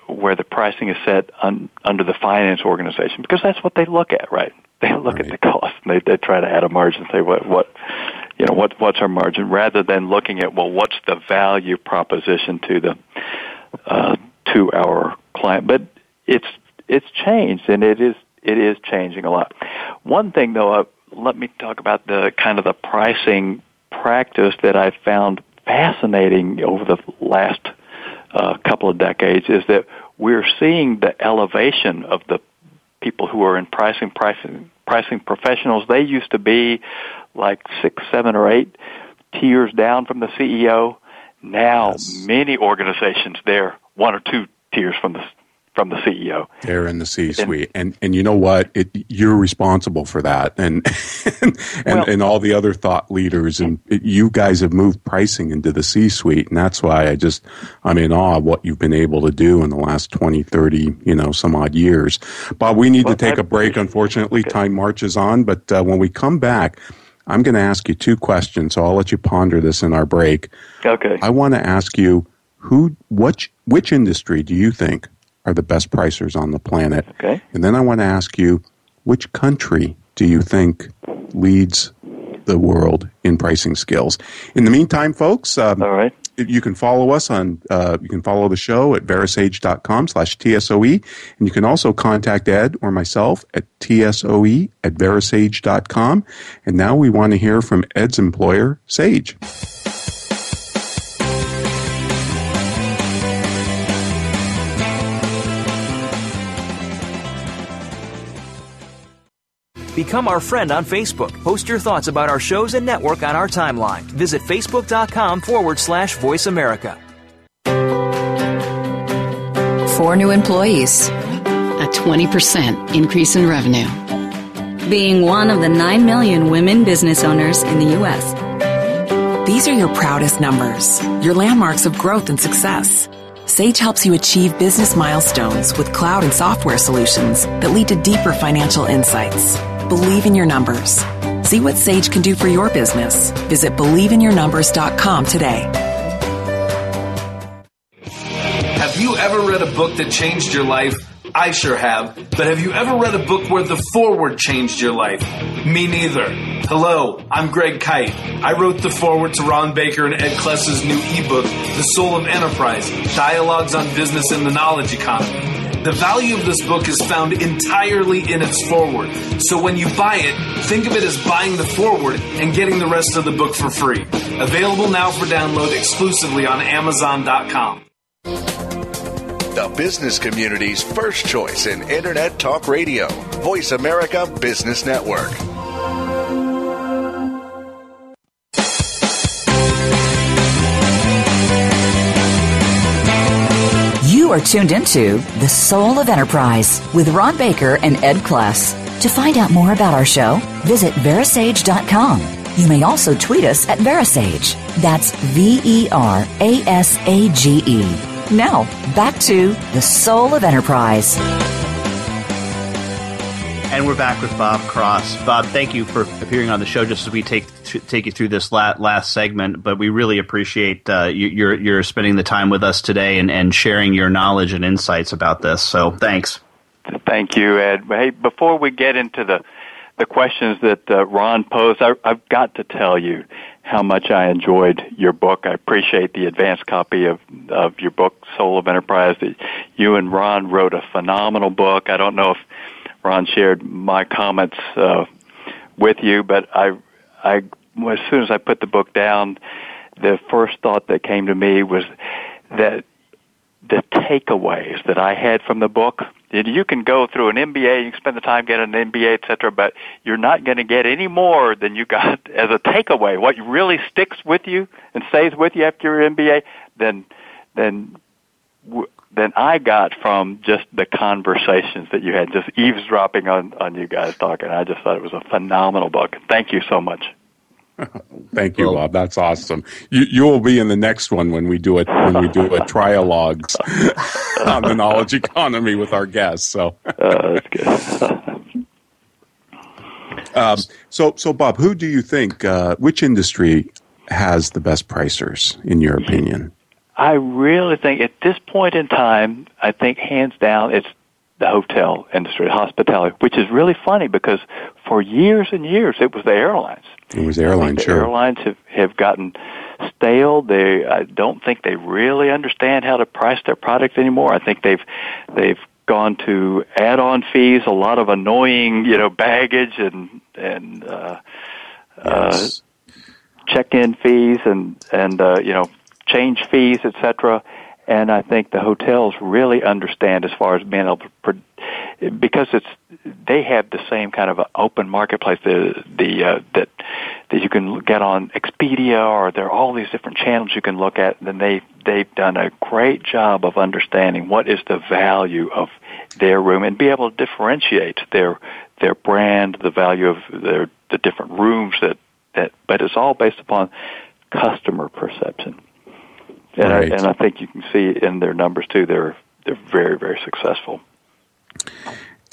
where the pricing is set un, under the finance organization because that's what they look at, right? They look right. at the cost and they they try to add a margin and say what what you know, what what's our margin, rather than looking at well, what's the value proposition to the uh, to our client. But it's it's changed, and it is it is changing a lot. One thing though, uh, let me talk about the kind of the pricing practice that I found fascinating over the last uh, couple of decades is that we're seeing the elevation of the people who are in pricing pricing pricing professionals. They used to be like six, seven, or eight tiers down from the CEO. Now, yes. many organizations they're one or two tiers from the from the CEO. They're in the C-suite, and and, and you know what? It, you're responsible for that, and and, well, and, all the other thought leaders, and it, you guys have moved pricing into the C-suite, and that's why I just I'm in awe of what you've been able to do in the last 20, 30, you know, some odd years. Bob, we need well, to take a break. Unfortunately, okay. time marches on, but uh, when we come back. I'm going to ask you two questions, so I'll let you ponder this in our break. Okay. I want to ask you who, what, which industry do you think are the best pricers on the planet? Okay. And then I want to ask you, which country do you think leads the world in pricing skills? In the meantime, folks, um, all right. You can follow us on, uh, you can follow the show at verasage.com slash TSOE. And you can also contact Ed or myself at TSOE at verasage.com. And now we want to hear from Ed's employer, Sage. Become our friend on Facebook. Post your thoughts about our shows and network on our timeline. Visit facebook.com forward slash voice America. Four new employees, a 20% increase in revenue. Being one of the 9 million women business owners in the U.S. These are your proudest numbers, your landmarks of growth and success. Sage helps you achieve business milestones with cloud and software solutions that lead to deeper financial insights. Believe in your numbers. See what Sage can do for your business. Visit believeinyournumbers.com today. Have you ever read a book that changed your life? I sure have. But have you ever read a book where the foreword changed your life? Me neither. Hello, I'm Greg Kyte. I wrote the foreword to Ron Baker and Ed Kless's new ebook, The Soul of Enterprise Dialogues on Business and the Knowledge Economy. The value of this book is found entirely in its foreword. So when you buy it, think of it as buying the foreword and getting the rest of the book for free. Available now for download exclusively on Amazon.com. The business community's first choice in Internet Talk Radio. Voice America Business Network. You are tuned into The Soul of Enterprise with Ron Baker and Ed Kless. To find out more about our show, visit verasage.com. You may also tweet us at Verasage. That's V E R A S A G E. Now, back to The Soul of Enterprise. And we're back with Bob Cross. Bob, thank you for appearing on the show just as we take take you through this last, last segment. But we really appreciate uh, you, you're you're spending the time with us today and, and sharing your knowledge and insights about this. So thanks. Thank you, Ed. Hey, before we get into the the questions that uh, Ron posed, I, I've got to tell you how much I enjoyed your book. I appreciate the advanced copy of of your book, Soul of Enterprise. That you and Ron wrote a phenomenal book. I don't know if Ron shared my comments uh, with you, but I, I, as soon as I put the book down, the first thought that came to me was that the takeaways that I had from the book. You can go through an MBA, you can spend the time getting an MBA, etc., but you're not going to get any more than you got as a takeaway. What really sticks with you and stays with you after your MBA, then then than I got from just the conversations that you had, just eavesdropping on, on you guys talking. I just thought it was a phenomenal book. Thank you so much. Thank you, Bob. That's awesome. You you will be in the next one when we do it when we do a trialogues on the knowledge economy with our guests. So uh, that's good. um, so so Bob, who do you think? Uh, which industry has the best pricers in your opinion? I really think at this point in time, I think hands down, it's the hotel industry, hospitality, which is really funny because for years and years it was the airlines. It was airlines, the sure. Airlines have have gotten stale. They I don't think they really understand how to price their product anymore. I think they've they've gone to add-on fees, a lot of annoying, you know, baggage and and uh, yes. uh, check-in fees and and uh, you know change fees, etc. And I think the hotels really understand as far as being able to, because it's they have the same kind of open marketplace the the uh, that that you can get on Expedia or there are all these different channels you can look at. And they they've done a great job of understanding what is the value of their room and be able to differentiate their their brand, the value of their the different rooms that that. But it's all based upon customer perception. And, Right. I, and I think you can see in their numbers too. They're they're very very successful.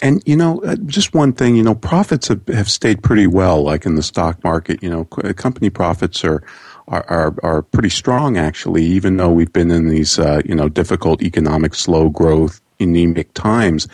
And you know, uh, just one thing, you know, profits have, have stayed pretty well, like in the stock market. You know, company profits are are are, are pretty strong actually, even though we've been in these uh, you know difficult economic, slow growth, anemic times.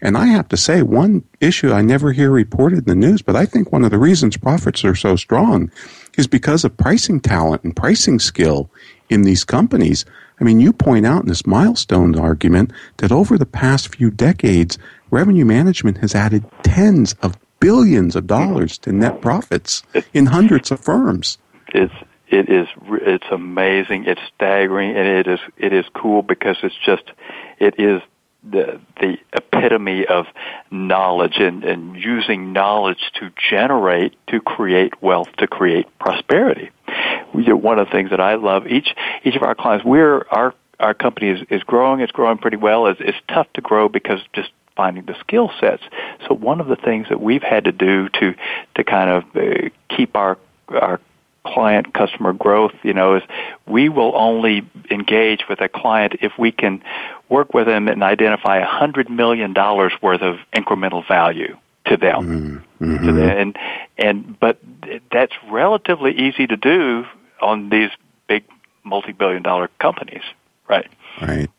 And I have to say, one issue I never hear reported in the news, but I think one of the reasons profits are so strong is because of pricing talent and pricing skill in these companies. I mean, you point out in this milestone argument that over the past few decades, revenue management has added tens of billions of dollars to net profits in hundreds of firms. It's it is it's amazing. It's staggering, and it is it is cool because it's just it is the the epitome of knowledge and, and using knowledge to generate to create wealth to create prosperity. We, one of the things that I love each each of our clients we're our our company is, is growing. It's growing pretty well. It's, it's tough to grow because just finding the skill sets. So one of the things that we've had to do to to kind of uh, keep our our client customer growth, you know, is we will only engage with a client if we can work with them and identify a hundred million dollars worth of incremental value to them. Mm-hmm. To them. And and but that's relatively easy to do on these big multi-billion dollar companies, right? Right.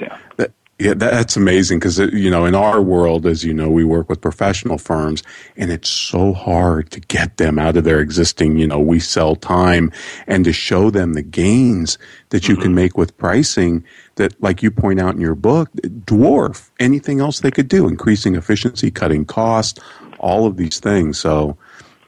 Yeah. That, yeah, that, that's amazing because uh, you know in our world, as you know, we work with professional firms, and it's so hard to get them out of their existing. You know, we sell time, and to show them the gains that you can mm-hmm. make with pricing that, like you point out in your book, dwarf anything else they could do, increasing efficiency, cutting cost, all of these things. So.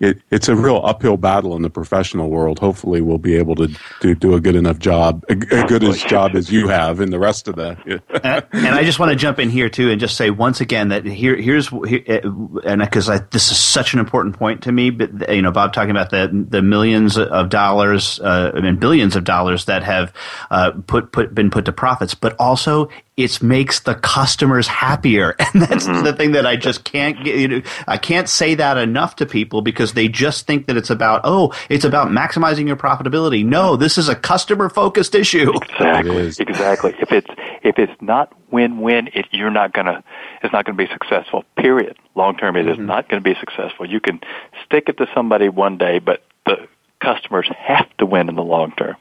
It, it's a real uphill battle in the professional world. Hopefully, we'll be able to, to do a good enough job, a, a good as job as you have in the rest of the. and, and I just want to jump in here too and just say once again that here here's here, and because this is such an important point to me. But you know, Bob talking about the the millions of dollars uh, and billions of dollars that have uh, put put been put to profits, but also it makes the customers happier, and that's mm-hmm. the thing that I just can't get. You know, I can't say that enough to people because they just think that it's about oh, it's about maximizing your profitability. No, this is a customer focused issue. Exactly. Exactly. If it's if it's not win-win, it, you're not gonna it's not gonna be successful. Period. Long term, it is mm-hmm. not going to be successful. You can stick it to somebody one day, but the customers have to win in the long term.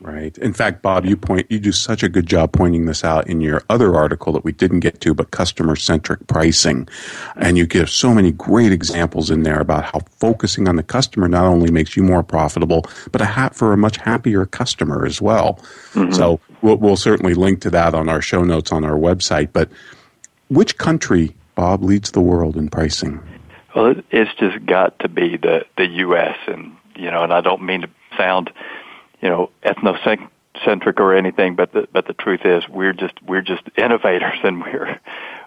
Right. In fact, Bob, you point you do such a good job pointing this out in your other article that we didn't get to, but customer centric pricing. And you give so many great examples in there about how focusing on the customer not only makes you more profitable, but a hat for a much happier customer as well. Mm-hmm. So we'll, we'll certainly link to that on our show notes on our website. But which country, Bob, leads the world in pricing? Well, it's just got to be the the U.S. and you know, and I don't mean to sound you know ethnocentric or anything, but the, but the truth is we're just we're just innovators and we're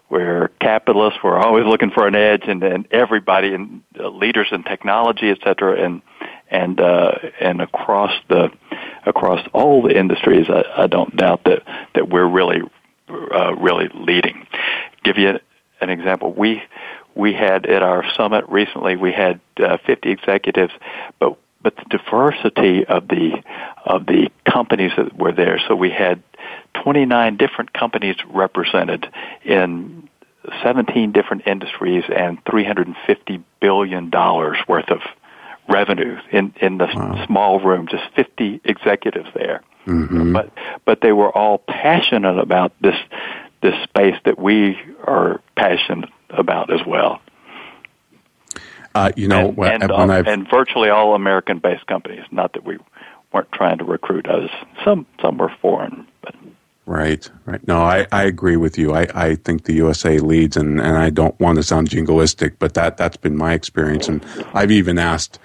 we're capitalists. We're always looking for an edge, and, and everybody and uh, leaders in technology, et cetera, and and uh, and across the across all the industries, I, I don't doubt that that we're really uh, really leading. Give you an example. We we had at our summit recently. We had uh, 50 executives, but but the diversity of the of the companies that were there. So we had 29 different companies represented in 17 different industries and 350 billion dollars worth of revenue in in the wow. small room. Just 50 executives there, mm-hmm. but but they were all passionate about this this space that we are passionate about as well. Uh, you know, and, and, uh, and virtually all American-based companies. Not that we weren't trying to recruit others. Some some were foreign, but Right, right. No, I, I agree with you. I, I think the USA leads, and, and I don't want to sound jingoistic, but that, that's been my experience. And I've even asked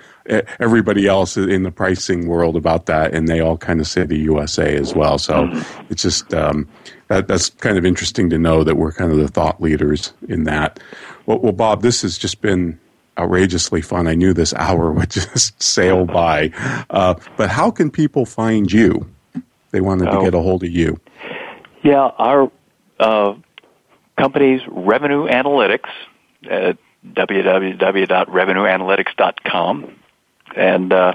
everybody else in the pricing world about that, and they all kind of say the USA as well. So mm-hmm. it's just um, that, that's kind of interesting to know that we're kind of the thought leaders in that. Well, well Bob, this has just been outrageously fun. I knew this hour would just sail by. Uh, but how can people find you? They wanted to oh. get a hold of you. Yeah, our uh, company's revenue analytics at www.revenueanalytics.com. And uh,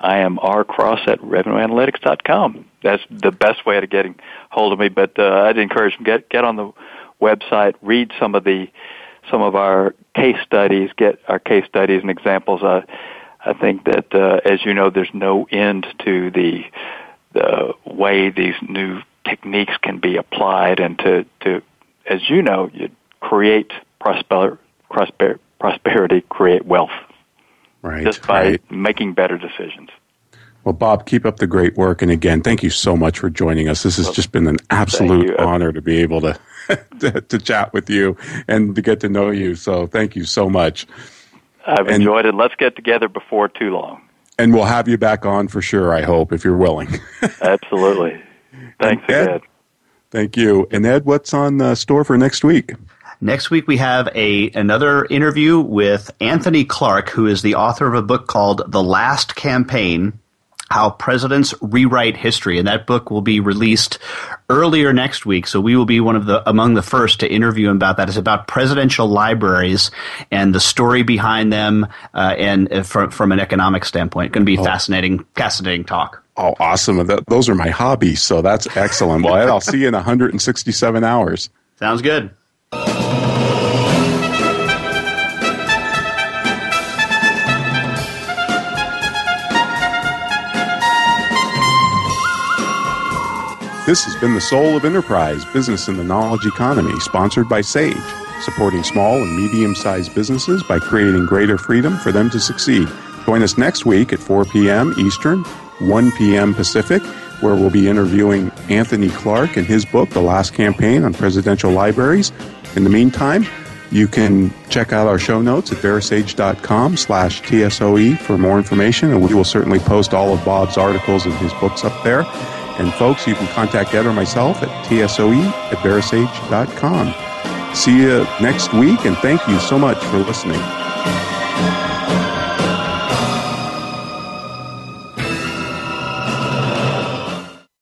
I am rcross at revenueanalytics.com. That's the best way of getting hold of me. But uh, I'd encourage them get get on the website, read some of the some of our case studies, get our case studies and examples. Uh, I think that, uh, as you know, there's no end to the the way these new techniques can be applied and to, to as you know, you create prosper, prosper, prosperity, create wealth. Right. Just by right. making better decisions. Well, Bob, keep up the great work. And again, thank you so much for joining us. This has well, just been an absolute honor to be able to, to, to, chat with you and to get to know you. So thank you so much. I've and, enjoyed it. Let's get together before too long. And we'll have you back on for sure, I hope, if you're willing. Absolutely. Thanks Ed, again. Thank you. And Ed, what's on the store for next week? Next week we have a another interview with Anthony Clark, who is the author of a book called The Last Campaign: How Presidents Rewrite History, and that book will be released earlier next week. So we will be one of the among the first to interview him about that. It's about presidential libraries and the story behind them, uh, and uh, from from an economic standpoint, going to be oh. fascinating, fascinating talk. Oh, awesome! That, those are my hobbies, so that's excellent. Well, Ed, I'll see you in 167 hours. Sounds good. This has been the Soul of Enterprise Business in the Knowledge Economy, sponsored by SAGE, supporting small and medium sized businesses by creating greater freedom for them to succeed. Join us next week at 4 p.m. Eastern 1 p.m. Pacific, where we'll be interviewing Anthony Clark and his book, The Last Campaign on Presidential Libraries. In the meantime, you can check out our show notes at verasage.com slash TSOE for more information, and we will certainly post all of Bob's articles and his books up there. And folks, you can contact Ed or myself at tsoe at verasage.com. See you next week, and thank you so much for listening.